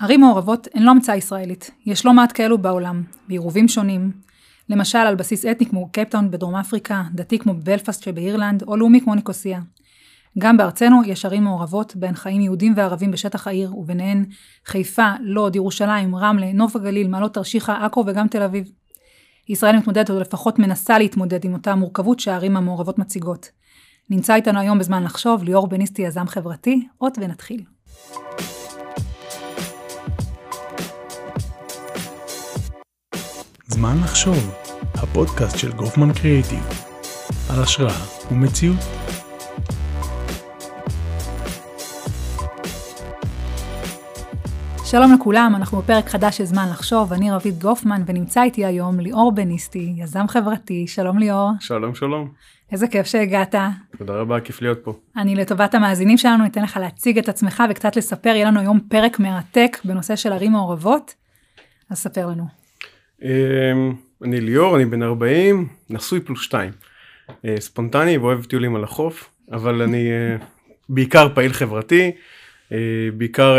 ערים מעורבות הן לא המצאה ישראלית, יש לא מעט כאלו בעולם, בעירובים שונים, למשל על בסיס אתני כמו קייפטאון בדרום אפריקה, דתי כמו בלפאסט שבאירלנד, או לאומי כמו ניקוסיה. גם בארצנו יש ערים מעורבות, בהן חיים יהודים וערבים בשטח העיר, וביניהן חיפה, לוד, ירושלים, רמלה, נוף הגליל, מעלות תרשיחא, עכו וגם תל אביב. ישראל מתמודדת, או לפחות מנסה להתמודד עם אותה מורכבות שהערים המעורבות מציגות. נמצא איתנו היום בזמן לחשוב, ליאור בניסטי, יזם חברתי, אות ונתחיל. זמן לחשוב, הפודקאסט של גופמן קריאיטיב, על השראה ומציאות. שלום לכולם, אנחנו בפרק חדש של זמן לחשוב, אני רבית גופמן ונמצא איתי היום ליאור בניסטי, יזם חברתי, שלום ליאור. שלום שלום. איזה כיף שהגעת. תודה רבה, כיף להיות פה. אני לטובת המאזינים שלנו אתן לך להציג את עצמך וקצת לספר, יהיה לנו היום פרק מרתק בנושא של ערים מעורבות, אז ספר לנו. אמ, אני ליאור, אני בן 40, נשוי פלוס 2. אה, ספונטני ואוהב טיולים על החוף, אבל אני אה, בעיקר פעיל חברתי, אה, בעיקר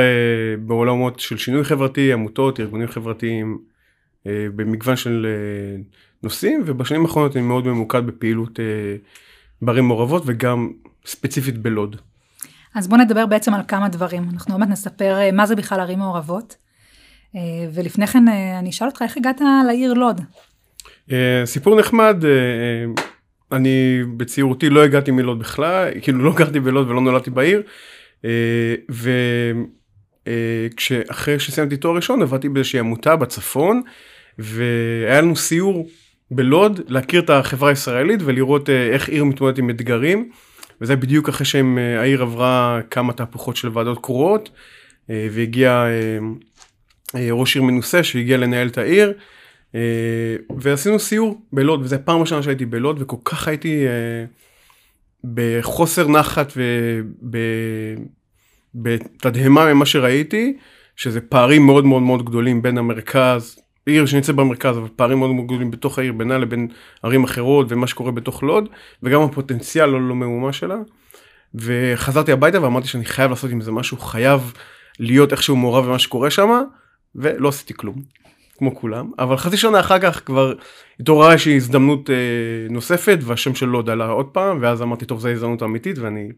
בעולמות של שינוי חברתי, עמותות, ארגונים חברתיים, במגוון של נושאים, ובשנים האחרונות אני מאוד ממוקד בפעילות בערים מעורבות וגם ספציפית בלוד. אז בוא נדבר בעצם על כמה דברים. אנחנו באמת נספר מה זה בכלל ערים מעורבות. אה, ולפני כן אה, אני אשאל אותך איך הגעת לעיר לוד. אה, סיפור נחמד, אני בצעירותי לא הגעתי מלוד בכלל, כאילו לא גרתי בלוד ולא נולדתי בעיר. וכשאחרי שסיימתי תואר ראשון עבדתי באיזושהי עמותה בצפון והיה לנו סיור בלוד להכיר את החברה הישראלית ולראות איך עיר מתמודדת עם אתגרים. וזה בדיוק אחרי שהעיר עברה כמה תהפוכות של ועדות קרואות והגיע אה, ראש עיר מנוסה שהגיע לנהל את העיר. אה, ועשינו סיור בלוד, וזו הפעם הראשונה שהייתי בלוד, וכל כך הייתי אה, בחוסר נחת ובתדהמה ממה שראיתי, שזה פערים מאוד מאוד מאוד גדולים בין המרכז, עיר שנמצאת במרכז, אבל פערים מאוד מאוד גדולים בתוך העיר בינה לבין ערים אחרות ומה שקורה בתוך לוד, וגם הפוטנציאל לא, לא ממומש שלה. וחזרתי הביתה ואמרתי שאני חייב לעשות עם זה משהו, חייב להיות איכשהו מעורב במה שקורה שם. ולא עשיתי כלום, כמו כולם, אבל חצי שנה אחר כך כבר התעוררה איזושהי הזדמנות אה, נוספת והשם של לוד עלה עוד פעם, ואז אמרתי טוב זו הזדמנות אמיתית ואני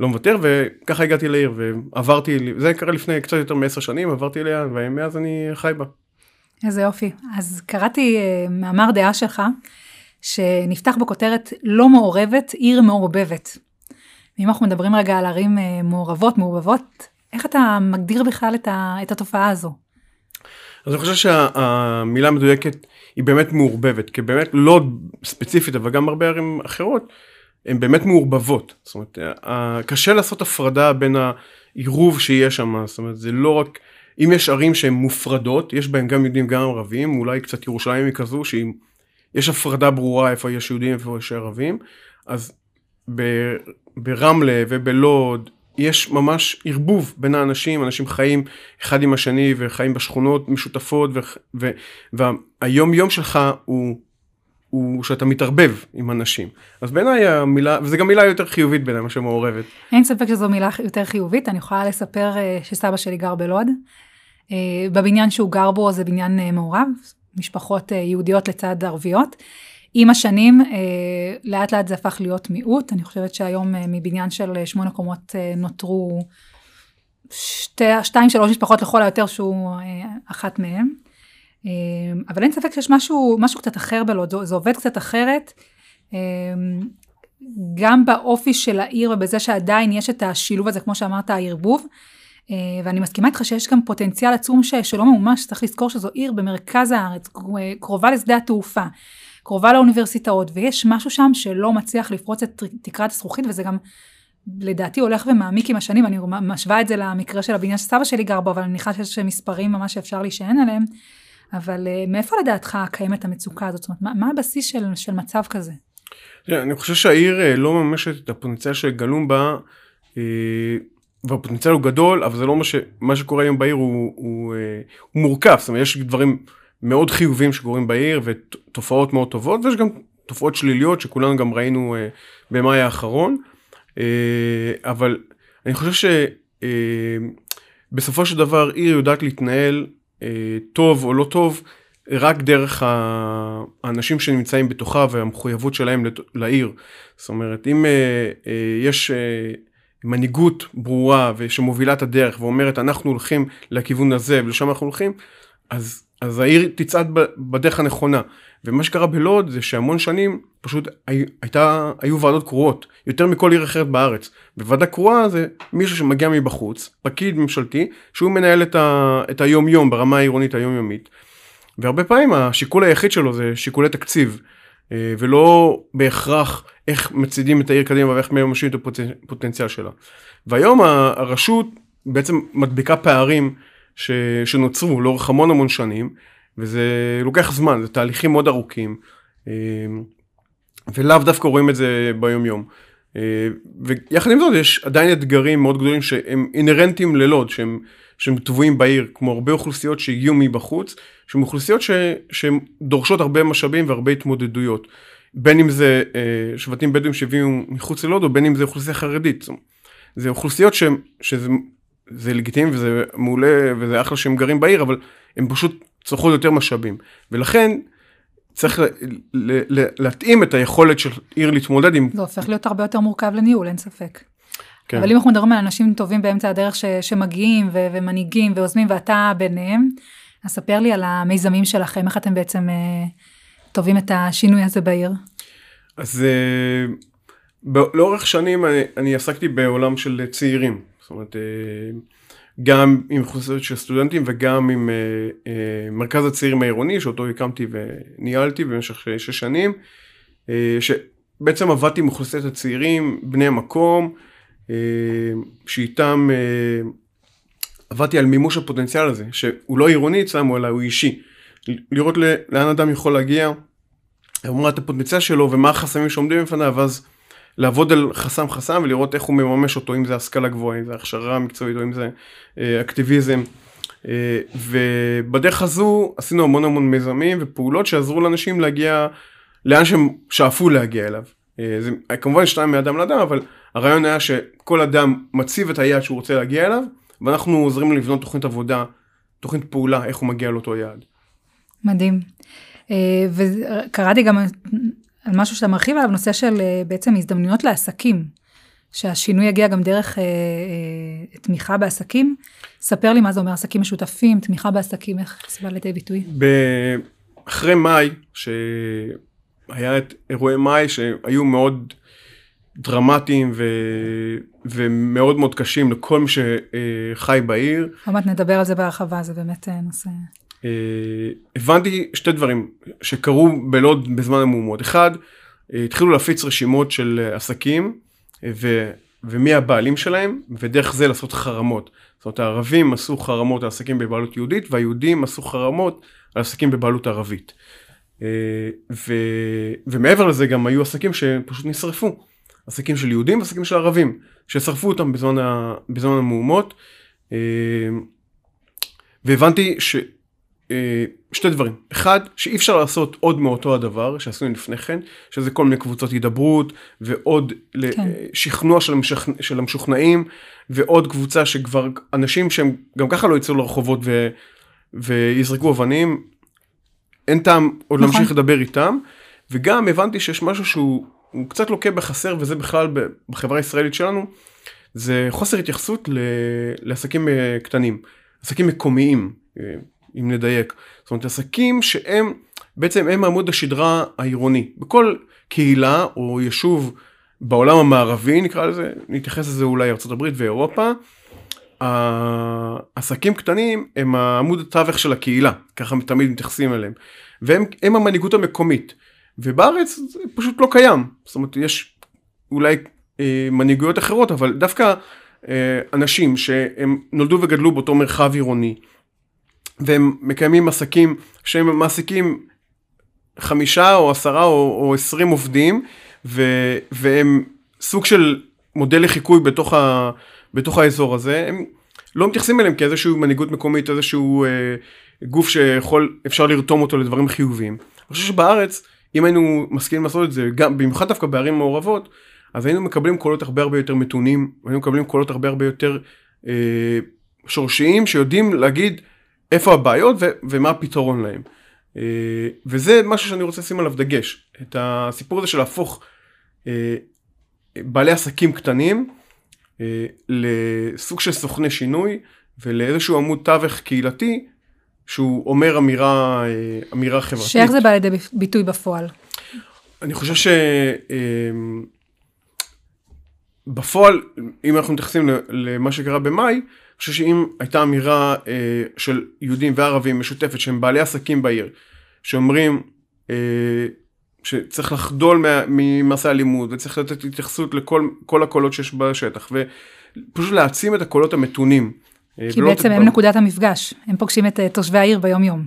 לא מוותר, וככה הגעתי לעיר ועברתי, זה קרה לפני קצת יותר מעשר שנים, עברתי אליה ומאז אני חי בה. איזה יופי. אז קראתי אה, מאמר דעה שלך, שנפתח בכותרת לא מעורבת, עיר מעורבבת. ואם אנחנו מדברים רגע על ערים אה, מעורבות, מעורבבות, איך אתה מגדיר בכלל את, ה, את התופעה הזו? אז אני חושב שהמילה המדויקת היא באמת מעורבבת, כי באמת לא ספציפית, אבל גם הרבה ערים אחרות, הן באמת מעורבבות. זאת אומרת, קשה לעשות הפרדה בין העירוב שיש שם, זאת אומרת, זה לא רק, אם יש ערים שהן מופרדות, יש בהן גם יהודים גם ערבים, אולי קצת ירושלים היא כזו, שאם יש הפרדה ברורה איפה יש יהודים ואיפה יש ערבים, אז ברמלה ובלוד יש ממש ערבוב בין האנשים, אנשים חיים אחד עם השני וחיים בשכונות משותפות והיום יום שלך הוא, הוא שאתה מתערבב עם אנשים. אז בעיניי המילה, וזה גם מילה יותר חיובית בעיניי מאשר מעורבת. אין ספק שזו מילה יותר חיובית, אני יכולה לספר אה, שסבא שלי גר בלוד. אה, בבניין שהוא גר בו זה בניין אה, מעורב, משפחות יהודיות לצד ערביות. עם השנים, אה, לאט לאט זה הפך להיות מיעוט. אני חושבת שהיום אה, מבניין של אה, שמונה קומות נותרו שתי, שתיים, שלוש משפחות לכל היותר שהוא אחת מהם. אבל אין ספק שיש משהו, משהו קצת אחר בלוד, זה עובד קצת אחרת. גם באופי של העיר ובזה שעדיין יש את השילוב הזה, כמו שאמרת, הערבוב. ואני מסכימה איתך שיש גם פוטנציאל עצום שלא ממומש, צריך לזכור שזו עיר במרכז הארץ, קרובה לשדה התעופה. קרובה לאוניברסיטאות, ויש משהו שם שלא מצליח לפרוץ את תקרת הזכוכית, וזה גם לדעתי הולך ומעמיק עם השנים, אני משווה את זה למקרה של הבניין שסבא שלי גר בו, אבל אני מניחה שיש מספרים ממש שאפשר להישען עליהם, אבל אה, מאיפה לדעתך קיימת המצוקה הזאת? זאת אומרת, מה, מה הבסיס של, של מצב כזה? אני חושב שהעיר אה, לא מממשת את הפוטנציאל שגלום בה, אה, והפוטנציאל הוא גדול, אבל זה לא מה, ש, מה שקורה היום בעיר הוא, הוא, הוא, הוא מורכב, זאת אומרת, יש דברים מאוד חיובים שקורים בעיר ותופעות מאוד טובות ויש גם תופעות שליליות שכולנו גם ראינו uh, במאי האחרון uh, אבל אני חושב בסופו של דבר עיר יודעת להתנהל אה, טוב או לא טוב רק דרך האנשים שנמצאים בתוכה והמחויבות שלהם לת- לעיר. זאת אומרת, אם אה, אה, יש אה, מנהיגות ברורה ושמובילה את הדרך ואומרת אנחנו הולכים לכיוון הזה ולשם אנחנו הולכים, אז, אז העיר תצעד בדרך הנכונה. ומה שקרה בלוד זה שהמון שנים פשוט הי- הייתה, היו ועדות קרואות, יותר מכל עיר אחרת בארץ. וועדה קרואה זה מישהו שמגיע מבחוץ, פקיד ממשלתי, שהוא מנהל את, ה, את היום יום ברמה העירונית היומיומית. והרבה פעמים השיקול היחיד שלו זה שיקולי תקציב, אה, ולא בהכרח איך מצעידים את העיר קדימה ואיך מממשים את הפוטנציאל שלה. והיום הרשות בעצם מדביקה פערים ש, שנוצרו לאורך המון המון שנים, וזה לוקח זמן, זה תהליכים מאוד ארוכים, אה, ולאו דווקא רואים את זה ביום יום. אה, ויחד עם זאת יש עדיין אתגרים מאוד גדולים שהם אינהרנטיים ללוד, שהם, שהם טבועים בעיר, כמו הרבה אוכלוסיות שהגיעו מבחוץ, שהן אוכלוסיות ש, שהן דורשות הרבה משאבים והרבה התמודדויות. בין אם זה אה, שבטים בדואים שהביאו מחוץ ללוד, או בין אם זה אוכלוסייה חרדית. זה אוכלוסיות שהם, שזה זה לגיטימי וזה מעולה וזה אחלה שהם גרים בעיר, אבל הם פשוט צורכות יותר משאבים. ולכן צריך ל, ל, ל, להתאים את היכולת של עיר להתמודד עם... זה הופך להיות הרבה יותר מורכב לניהול, אין ספק. כן. אבל אם אנחנו מדברים על אנשים טובים באמצע הדרך ש, שמגיעים ו, ומנהיגים ויוזמים ואתה ביניהם, אז ספר לי על המיזמים שלכם, איך אתם בעצם אה, טובים את השינוי הזה בעיר. אז אה, ב- לאורך שנים אני, אני עסקתי בעולם של צעירים. זאת אומרת, אה, גם עם אוכלוסיות של סטודנטים וגם עם אה, אה, מרכז הצעירים העירוני שאותו הקמתי וניהלתי במשך שש שנים. שבעצם עבדתי עם אוכלוסיית הצעירים, בני המקום, שאיתם עבדתי על מימוש הפוטנציאל הזה, שהוא לא עירוני אצלם אלא הוא אישי. לראות לאן אדם יכול להגיע, אמרת הפוטנציאל שלו ומה החסמים שעומדים בפניו, ואז לעבוד על חסם חסם ולראות איך הוא מממש אותו, אם זה השכלה גבוהה, אם זה הכשרה מקצועית או אם זה אה, אקטיביזם. אה, ובדרך הזו עשינו המון המון מיזמים ופעולות שעזרו לאנשים להגיע לאן שהם שאפו להגיע אליו. אה, זה כמובן שתיים מאדם לאדם, אבל הרעיון היה שכל אדם מציב את היעד שהוא רוצה להגיע אליו, ואנחנו עוזרים לבנות תוכנית עבודה, תוכנית פעולה, איך הוא מגיע לאותו יעד. מדהים. וקראתי גם על משהו שאתה מרחיב עליו, נושא של אה, בעצם הזדמנויות לעסקים, שהשינוי יגיע גם דרך אה, אה, תמיכה בעסקים. ספר לי מה זה אומר עסקים משותפים, תמיכה בעסקים, איך זה בא לידי ביטוי. ב- אחרי מאי, שהיה את אירועי מאי שהיו מאוד דרמטיים ו... ומאוד מאוד קשים לכל מי שחי בעיר, עוד מעט נדבר על זה בהרחבה, זה באמת אה, נושא... אה, הבנתי שתי דברים שקרו בלוד בזמן המהומות. אחד, אה, התחילו להפיץ רשימות של אה, עסקים ו... ומי הבעלים שלהם, ודרך זה לעשות חרמות. זאת אומרת, הערבים עשו חרמות על עסקים בבעלות יהודית, והיהודים עשו חרמות על עסקים בבעלות ערבית. ו... ומעבר לזה גם היו עסקים שפשוט נשרפו. עסקים של יהודים ועסקים של ערבים, ששרפו אותם בזמן, ה... בזמן המהומות. והבנתי ש... אה, שתי דברים. אחד, שאי אפשר לעשות עוד מאותו הדבר שעשינו לפני כן, שזה כל מיני קבוצות הידברות, ועוד כן. שכנוע של, המשכ... של המשוכנעים, ועוד קבוצה שכבר אנשים שהם גם ככה לא יצאו לרחובות ו... ויזרקו אבנים, אין טעם עוד נכון. להמשיך לדבר איתם, וגם הבנתי שיש משהו שהוא הוא קצת לוקה בחסר, וזה בכלל בחברה הישראלית שלנו, זה חוסר התייחסות ל... לעסקים אה, קטנים, עסקים מקומיים. אם נדייק. זאת אומרת עסקים שהם בעצם הם עמוד השדרה העירוני. בכל קהילה או יישוב בעולם המערבי נקרא לזה, נתייחס לזה אולי ארה"ב ואירופה, העסקים קטנים הם העמוד התווך של הקהילה, ככה תמיד מתייחסים אליהם, והם הם המנהיגות המקומית. ובארץ זה פשוט לא קיים, זאת אומרת יש אולי אה, מנהיגויות אחרות, אבל דווקא אה, אנשים שהם נולדו וגדלו באותו מרחב עירוני, והם מקיימים עסקים שהם מעסיקים חמישה או עשרה או, או עשרים עובדים ו, והם סוג של מודל לחיקוי בתוך, ה, בתוך האזור הזה הם לא מתייחסים אליהם כאיזושהי מנהיגות מקומית איזשהו אה, גוף שיכול אפשר לרתום אותו לדברים חיוביים. אני חושב שבארץ אם היינו מסכימים לעשות את זה גם במיוחד דווקא בערים מעורבות אז היינו מקבלים קולות הרבה הרבה יותר מתונים היינו מקבלים קולות הרבה הרבה יותר אה, שורשיים שיודעים להגיד איפה הבעיות ו- ומה הפתרון להם. אה, וזה משהו שאני רוצה לשים עליו דגש, את הסיפור הזה של להפוך אה, בעלי עסקים קטנים אה, לסוג של סוכני שינוי ולאיזשהו עמוד תווך קהילתי שהוא אומר אמירה, אמירה חברתית. שאיך זה בא לידי ביטוי בפועל? אני חושב ש... בפועל, אם אנחנו מתייחסים למה שקרה במאי, חושב שאם הייתה אמירה אה, של יהודים וערבים משותפת שהם בעלי עסקים בעיר, שאומרים אה, שצריך לחדול ממעשה הלימוד וצריך לתת התייחסות לכל הקולות שיש בשטח ופשוט להעצים את הקולות המתונים. אה, כי בעצם הם נקודת המפגש, הם פוגשים את אה, תושבי העיר ביום יום.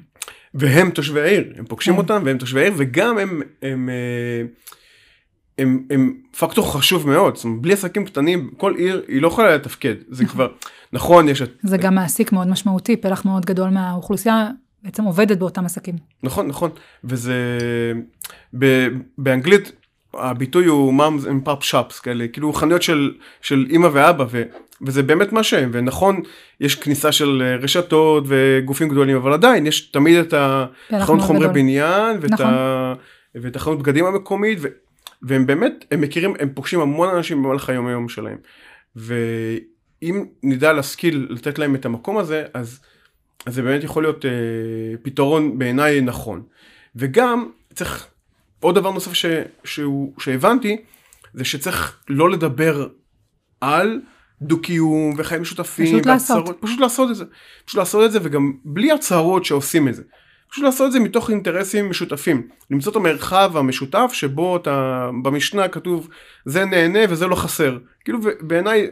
והם תושבי העיר, הם פוגשים כן. אותם והם תושבי העיר וגם הם, הם, הם אה, הם, הם פקטור חשוב מאוד, זאת אומרת, בלי עסקים קטנים, כל עיר היא לא יכולה לתפקד, זה כבר, נכון, יש... זה גם מעסיק מאוד משמעותי, פלח מאוד גדול מהאוכלוסייה בעצם עובדת באותם עסקים. נכון, נכון, וזה, ב, באנגלית הביטוי הוא moms and pop shops, כאלה, כאילו חנויות של, של אימא ואבא, ו, וזה באמת מה שהם, ונכון, יש כניסה של רשתות וגופים גדולים, אבל עדיין יש תמיד את החנות חומרי גדול. בניין, ואת, נכון. ה, ואת החנות בגדים המקומית, ו, והם באמת, הם מכירים, הם פוגשים המון אנשים במהלך היום היום שלהם. ואם נדע להשכיל לתת להם את המקום הזה, אז, אז זה באמת יכול להיות אה, פתרון בעיניי נכון. וגם צריך, עוד דבר נוסף ש, שהוא, שהבנתי, זה שצריך לא לדבר על דו-קיום וחיים משותפים. פשוט והצהרות, לעשות. פשוט לעשות את זה. פשוט לעשות את זה וגם בלי הצהרות שעושים את זה. פשוט לעשות את זה מתוך אינטרסים משותפים. למצוא את המרחב המשותף שבו אתה, במשנה כתוב זה נהנה וזה לא חסר. כאילו בעיניי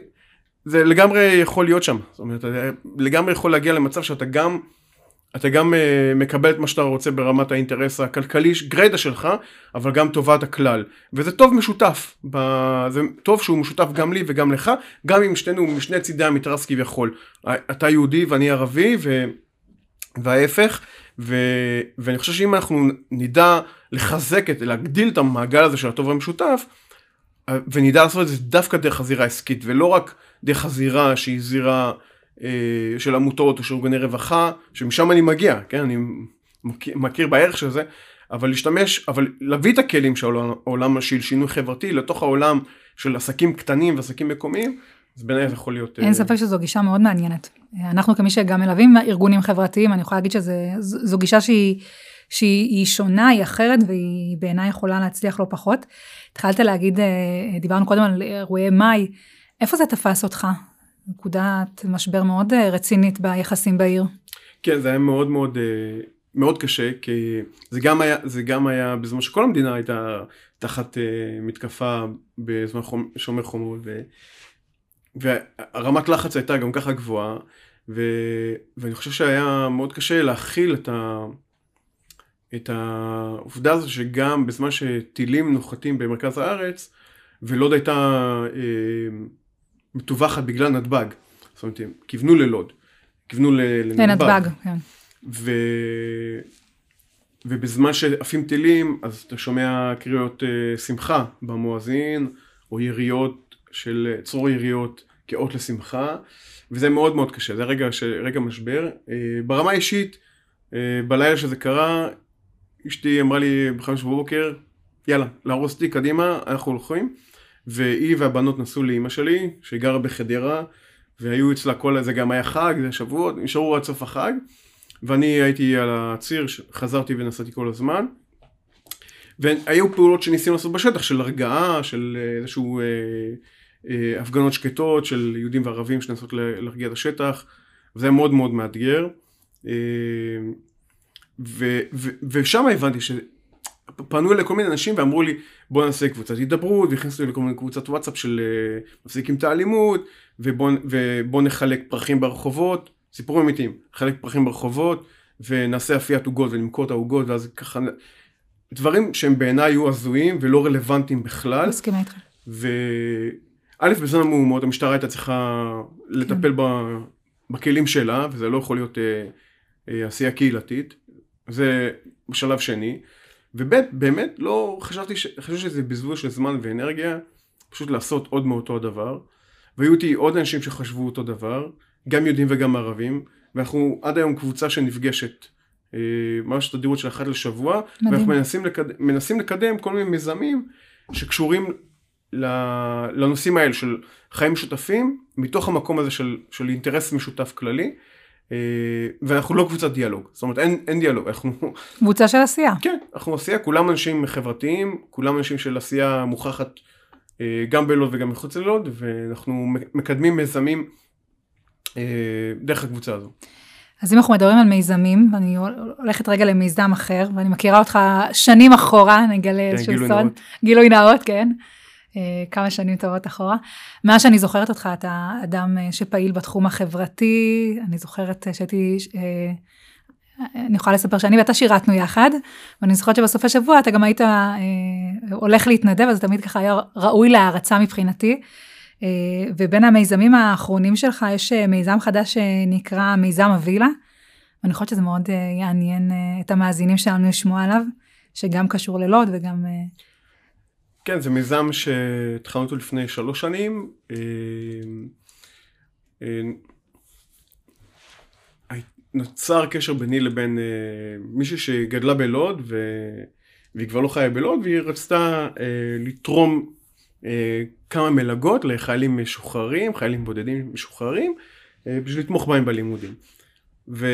זה לגמרי יכול להיות שם. זאת אומרת, אתה לגמרי יכול להגיע למצב שאתה גם, אתה גם uh, מקבל את מה שאתה רוצה ברמת האינטרס הכלכלי, גריידה שלך, אבל גם טובת הכלל. וזה טוב משותף. ב... זה טוב שהוא משותף גם לי וגם לך, גם אם שנינו משני צידי המתרס כביכול. אתה יהודי ואני ערבי ו... וההפך. ו, ואני חושב שאם אנחנו נדע לחזק את, להגדיל את המעגל הזה של הטוב המשותף, אה, ונדע לעשות את זה דווקא דרך הזירה העסקית, ולא רק דרך הזירה שהיא זירה אה, של עמותות או של ארגוני רווחה, שמשם אני מגיע, כן, אני מכיר, מכיר בערך של זה, אבל להשתמש, אבל להביא את הכלים של העולם של שינוי חברתי לתוך העולם של עסקים קטנים ועסקים מקומיים, אז בעיניי זה יכול להיות... אין אה, ספק שזו גישה מאוד מעניינת. אנחנו כמי שגם מלווים ארגונים חברתיים, אני יכולה להגיד שזו גישה שהיא, שהיא שונה, היא אחרת, והיא בעיניי יכולה להצליח לא פחות. התחלת להגיד, אה, דיברנו קודם על אירועי מאי, איפה זה תפס אותך? נקודת משבר מאוד אה, רצינית ביחסים בעיר. כן, זה היה מאוד מאוד, מאוד קשה, כי זה גם היה, זה גם היה בזמן שכל המדינה הייתה תחת מתקפה בזמן שומר חומות. והרמת לחץ הייתה גם ככה גבוהה, ו... ואני חושב שהיה מאוד קשה להכיל את, ה... את העובדה הזו שגם בזמן שטילים נוחתים במרכז הארץ, ולוד הייתה אה, מטווחת בגלל נתב"ג, זאת אומרת, הם כיוונו ללוד, כיוונו לנתב"ג. לנתב"ג, כן. ו... ובזמן שעפים טילים, אז אתה שומע קריאות אה, שמחה במואזין, או יריות של צרור יריות כאות לשמחה, וזה מאוד מאוד קשה, זה רגע, ש... רגע משבר. אה, ברמה האישית, אה, בלילה שזה קרה, אשתי אמרה לי בחמש בבוקר, יאללה, להרוס אותי קדימה, אנחנו הולכים. והיא והבנות נסעו לאימא שלי, שהיא גרה בחדרה, והיו אצלה כל, זה גם היה חג, זה שבועות, נשארו עד סוף החג, ואני הייתי על הציר, חזרתי ונסעתי כל הזמן. והיו פעולות שניסינו לעשות בשטח, של הרגעה, של איזשהו אה, אה, הפגנות שקטות של יהודים וערבים שנסות להרגיע את השטח, וזה היה מאוד מאוד מאתגר. אה, ו, ו, ושם הבנתי שפנו אליי כל מיני אנשים ואמרו לי בוא נעשה קבוצת הידברות והכניסו לי לכל מיני קבוצת וואטסאפ של אה, מפסיקים את האלימות ובוא, ובוא נחלק פרחים ברחובות, סיפורים אמיתיים, נחלק פרחים ברחובות ונעשה אפיית עוגות ונמכור את העוגות ואז ככה דברים שהם בעיניי היו הזויים ולא רלוונטיים בכלל. מסכימה איתך. א', בזמן המהומות המשטרה הייתה צריכה לטפל ב, בכלים שלה, וזה לא יכול להיות אה, אה, עשייה קהילתית, זה בשלב שני, וב', באמת לא חשבתי, ש... חשבתי שזה בזבוז של זמן ואנרגיה, פשוט לעשות עוד מאותו הדבר, והיו איתי עוד אנשים שחשבו אותו דבר, גם יהודים וגם ערבים, ואנחנו עד היום קבוצה שנפגשת אה, ממש תדירות של אחת לשבוע, מדהים. ואנחנו מנסים, לקד... מנסים לקדם כל מיני מיזמים שקשורים לנושאים האלה של חיים משותפים, מתוך המקום הזה של, של אינטרס משותף כללי, אה, ואנחנו לא קבוצת דיאלוג, זאת אומרת אין, אין דיאלוג, אנחנו, קבוצה של עשייה. כן, אנחנו עשייה, כולם אנשים חברתיים, כולם אנשים של עשייה מוכחת אה, גם בלוד וגם מחוץ ללוד, ואנחנו מקדמים מיזמים אה, דרך הקבוצה הזו. אז אם אנחנו מדברים על מיזמים, אני הולכת רגע למיזם אחר, ואני מכירה אותך שנים אחורה, אני אגלה כן, איזשהו גילוי סוד. נאות. גילוי נאות, כן. אה, כמה שנים טובות אחורה. מאז שאני זוכרת אותך, אתה אדם אה, שפעיל בתחום החברתי, אני זוכרת אה, שהייתי, אני יכולה לספר שאני ואתה שירתנו יחד, ואני זוכרת שבסופי שבוע אתה גם היית הולך להתנדב, אז זה תמיד ככה היה ראוי להערצה מבחינתי. ובין המיזמים האחרונים שלך יש מיזם חדש שנקרא מיזם הווילה. ואני חושבת שזה מאוד יעניין את המאזינים שלנו לשמוע עליו, שגם קשור ללוד וגם... כן, זה מיזם שהתחלנו אותו לפני שלוש שנים. אה, אה, נוצר קשר ביני לבין אה, מישהי שגדלה בלוד ו... והיא כבר לא חיה בלוד והיא רצתה לתרום כמה מלגות לחיילים משוחררים, חיילים בודדים משוחררים, בשביל לתמוך בהם בלימודים. ו...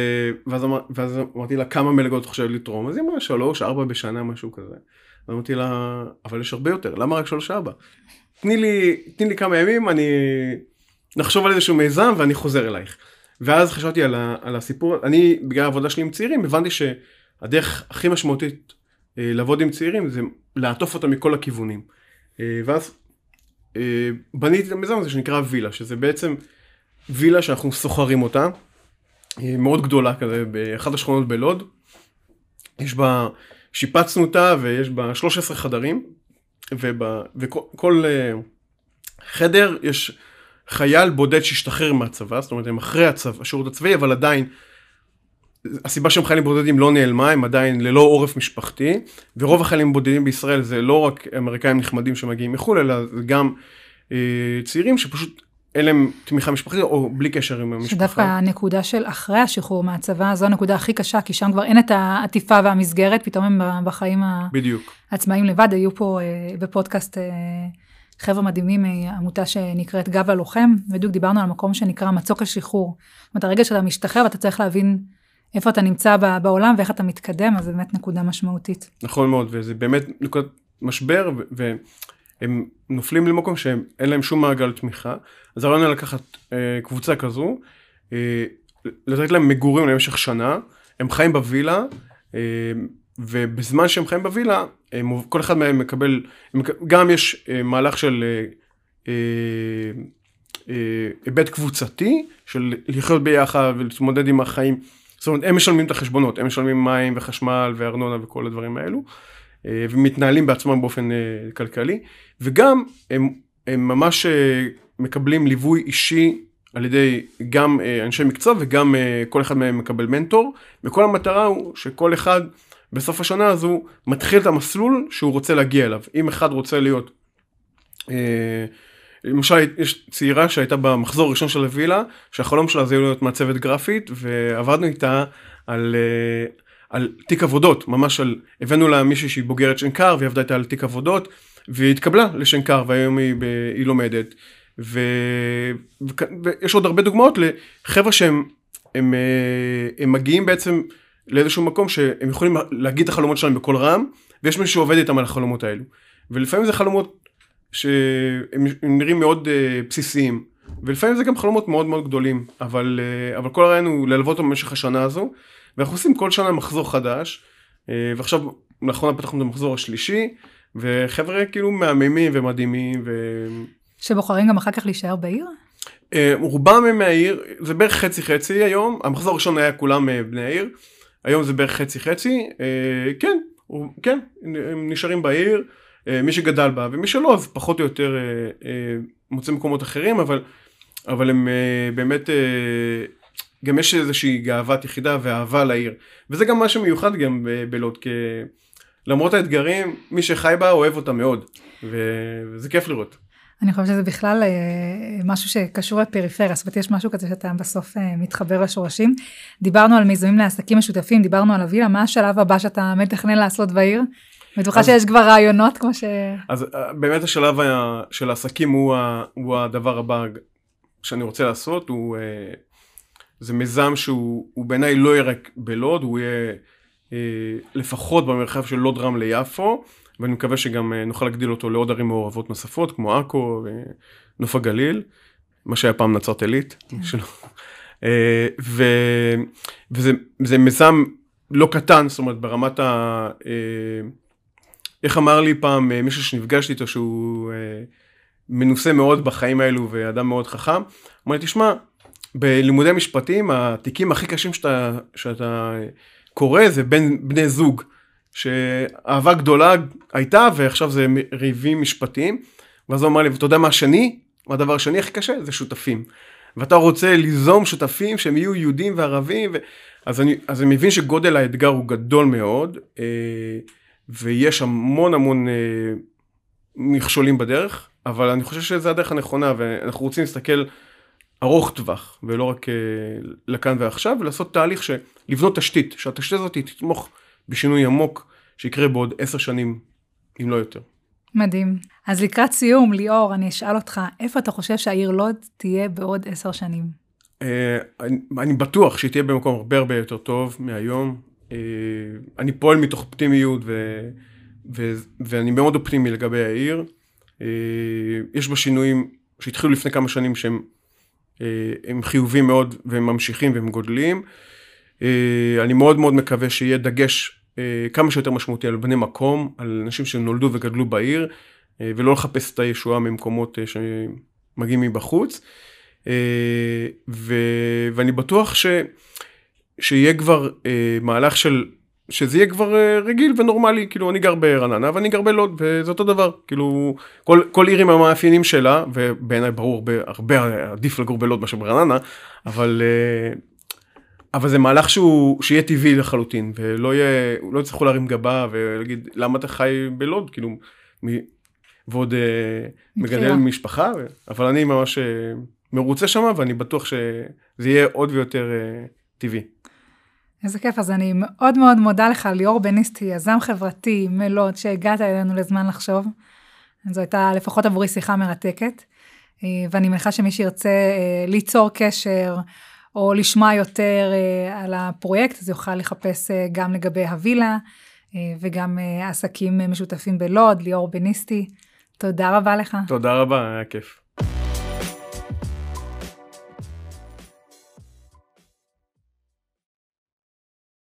ואז, אמר... ואז אמרתי לה כמה מלגות את חושבת לתרום? אז היא אמרה שלוש, ארבע בשנה, משהו כזה. אז אמרתי לה, אבל יש הרבה יותר, למה רק שלוש ארבע? תני לי, תני לי כמה ימים, אני נחשוב על איזשהו מיזם ואני חוזר אלייך. ואז חשבתי על, ה, על הסיפור, אני בגלל העבודה שלי עם צעירים הבנתי שהדרך הכי משמעותית אה, לעבוד עם צעירים זה לעטוף אותם מכל הכיוונים. אה, ואז אה, בניתי את המיזם הזה שנקרא וילה, שזה בעצם וילה שאנחנו סוחרים אותה, מאוד גדולה כזה, באחת השכונות בלוד. יש בה, שיפצנו אותה ויש בה 13 חדרים, ובא, וכל כל, אה, חדר יש חייל בודד שהשתחרר מהצבא, זאת אומרת הם אחרי הצבא, השירות הצבאי, אבל עדיין, הסיבה שהם חיילים בודדים לא נעלמה, הם עדיין ללא עורף משפחתי, ורוב החיילים הבודדים בישראל זה לא רק אמריקאים נחמדים שמגיעים מחו"ל, אלא גם אה, צעירים שפשוט אין להם תמיכה משפחתית או בלי קשר עם המשפחה. שדווקא הנקודה של אחרי השחרור מהצבא, זו הנקודה הכי קשה, כי שם כבר אין את העטיפה והמסגרת, פתאום הם בחיים בדיוק. העצמאיים לבד. היו פה אה, בפודקאסט אה, חבר'ה מדהימים מעמותה שנקראת גב הלוחם, בדיוק דיברנו על מקום שנקרא מצוק השחרור. זאת אומרת, הרגע שאתה משתחרר ואתה צריך להבין איפה אתה נמצא בעולם ואיך אתה מתקדם, אז זו באמת נקודה משמעותית. נכון מאוד, וזה באמת נקודת משבר, ו- והם נופלים למקום שאין להם שום מעגל תמיכה. אז הרעיון היה לקחת אה, קבוצה כזו, אה, לתת להם מגורים למשך שנה, הם חיים בווילה, אה, ובזמן שהם חיים בווילה, הם, כל אחד מהם מקבל, הם, גם יש אה, מהלך של אה, אה, היבט קבוצתי, של לחיות ביחד ולהתמודד עם החיים. זאת אומרת, הם משלמים את החשבונות, הם משלמים מים וחשמל וארנונה וכל הדברים האלו, אה, ומתנהלים בעצמם באופן אה, כלכלי, וגם הם, הם ממש אה, מקבלים ליווי אישי על ידי גם אנשי מקצוע וגם כל אחד מהם מקבל מנטור, וכל המטרה הוא שכל אחד בסוף השנה הזו מתחיל את המסלול שהוא רוצה להגיע אליו. אם אחד רוצה להיות, למשל יש צעירה שהייתה במחזור הראשון של הווילה, שהחלום שלה זה להיות מעצבת גרפית, ועבדנו איתה על, על תיק עבודות, ממש על, הבאנו לה מישהי שהיא בוגרת שנקר, והיא עבדה איתה על תיק עבודות, והיא התקבלה לשנקר, והיום היא, ב, היא לומדת. ו... ו... ויש עוד הרבה דוגמאות לחבר'ה שהם הם, הם מגיעים בעצם לאיזשהו מקום שהם יכולים להגיד את החלומות שלהם בקול רם, ויש מישהו שעובד איתם על החלומות האלו. ולפעמים זה חלומות שהם נראים מאוד uh, בסיסיים, ולפעמים זה גם חלומות מאוד מאוד גדולים, אבל, uh, אבל כל הרעיון הוא ללוות אותם במשך השנה הזו, ואנחנו עושים כל שנה מחזור חדש, uh, ועכשיו לאחרונה פתחנו את המחזור השלישי, וחבר'ה כאילו מהממים ומדהימים. ו... שבוחרים גם אחר כך להישאר בעיר? Uh, רובם הם מהעיר, זה בערך חצי חצי היום, המחזור הראשון היה כולם uh, בני העיר, היום זה בערך חצי חצי, uh, כן, כן, הם נשארים בעיר. מי שגדל בה ומי שלא אז פחות או יותר אה, אה, מוצא מקומות אחרים אבל אבל הם אה, באמת אה, גם יש איזושהי גאוות יחידה ואהבה לעיר וזה גם משהו מיוחד גם בלוד כי למרות האתגרים מי שחי בה אוהב אותה מאוד וזה כיף לראות. אני חושבת שזה בכלל אה, משהו שקשור לפריפריה, זאת אומרת יש משהו כזה שאתה בסוף אה, מתחבר לשורשים. דיברנו על מיזמים לעסקים משותפים, דיברנו על הווילה, מה השלב הבא שאתה מתכנן לעשות בעיר? בטוחה שיש כבר רעיונות כמו ש... אז אה, באמת השלב של העסקים הוא, ה, הוא הדבר הבא שאני רוצה לעשות, הוא, זה מיזם שהוא בעיניי לא יהיה רק בלוד, הוא יהיה לפחות במרחב של לוד רם ליפו. ואני מקווה שגם אה, נוכל להגדיל אותו לעוד ערים מעורבות נוספות, כמו עכו ונוף הגליל, מה שהיה פעם נצרת עילית. כן. אה, ו, וזה מיזם לא קטן, זאת אומרת ברמת ה... אה, איך אמר לי פעם מישהו שנפגשתי איתו שהוא מנוסה מאוד בחיים האלו ואדם מאוד חכם, אמר לי תשמע, בלימודי משפטים התיקים הכי קשים שאתה, שאתה קורא זה בין בני זוג. שאהבה גדולה הייתה ועכשיו זה ריבים משפטיים. ואז הוא אמר לי, ואתה יודע מה השני? מה הדבר השני הכי קשה? זה שותפים. ואתה רוצה ליזום שותפים שהם יהיו יהודים וערבים, ו... אז, אני, אז אני מבין שגודל האתגר הוא גדול מאוד, אה, ויש המון המון אה, מכשולים בדרך, אבל אני חושב שזו הדרך הנכונה, ואנחנו רוצים להסתכל ארוך טווח, ולא רק אה, לכאן ועכשיו, ולעשות תהליך של לבנות תשתית, שהתשתית הזאת תתמוך בשינוי עמוק שיקרה בעוד עשר שנים, אם לא יותר. מדהים. אז לקראת סיום, ליאור, אני אשאל אותך, איפה אתה חושב שהעיר לוד תהיה בעוד עשר שנים? Uh, אני, אני בטוח שהיא תהיה במקום הרבה הרבה יותר טוב מהיום. Uh, אני פועל מתוך אופטימיות ו, ו, ואני מאוד אופטימי לגבי העיר. Uh, יש בה שינויים שהתחילו לפני כמה שנים שהם uh, הם חיובים מאוד והם ממשיכים והם גודלים. Uh, אני מאוד מאוד מקווה שיהיה דגש אה, כמה שיותר משמעותי על בני מקום, על אנשים שנולדו וגדלו בעיר, אה, ולא לחפש את הישועה ממקומות אה, שמגיעים מבחוץ. ו, ואני בטוח ש, שיהיה כבר מהלך של, שזה יהיה כבר רגיל ונורמלי, כאילו אני גר ברעננה ואני גר בלוד, וזה אותו דבר, כאילו כל, כל עיר עם המאפיינים שלה, ובעיניי ברור הרבה, הרבה עדיף לגור בלוד מאשר ברעננה, אבל אבל זה מהלך שהוא, שיהיה טבעי לחלוטין, ולא יהיה, לא יצטרכו להרים גבה ולהגיד, למה אתה חי בלוד? כאילו, מ... ועוד אה, מגדל משפחה, אבל אני ממש אה, מרוצה שם, ואני בטוח שזה יהיה עוד ויותר אה, טבעי. איזה כיף, אז אני מאוד מאוד מודה לך, ליאור בניסטי, יזם חברתי מלוד, שהגעת אלינו לזמן לחשוב. זו הייתה לפחות עבורי שיחה מרתקת, ואני מניחה שמי שירצה ליצור קשר, או לשמוע יותר אה, על הפרויקט, אז יוכל לחפש אה, גם לגבי הווילה אה, וגם עסקים משותפים בלוד, ליאור בניסטי. תודה רבה לך. תודה רבה, היה כיף.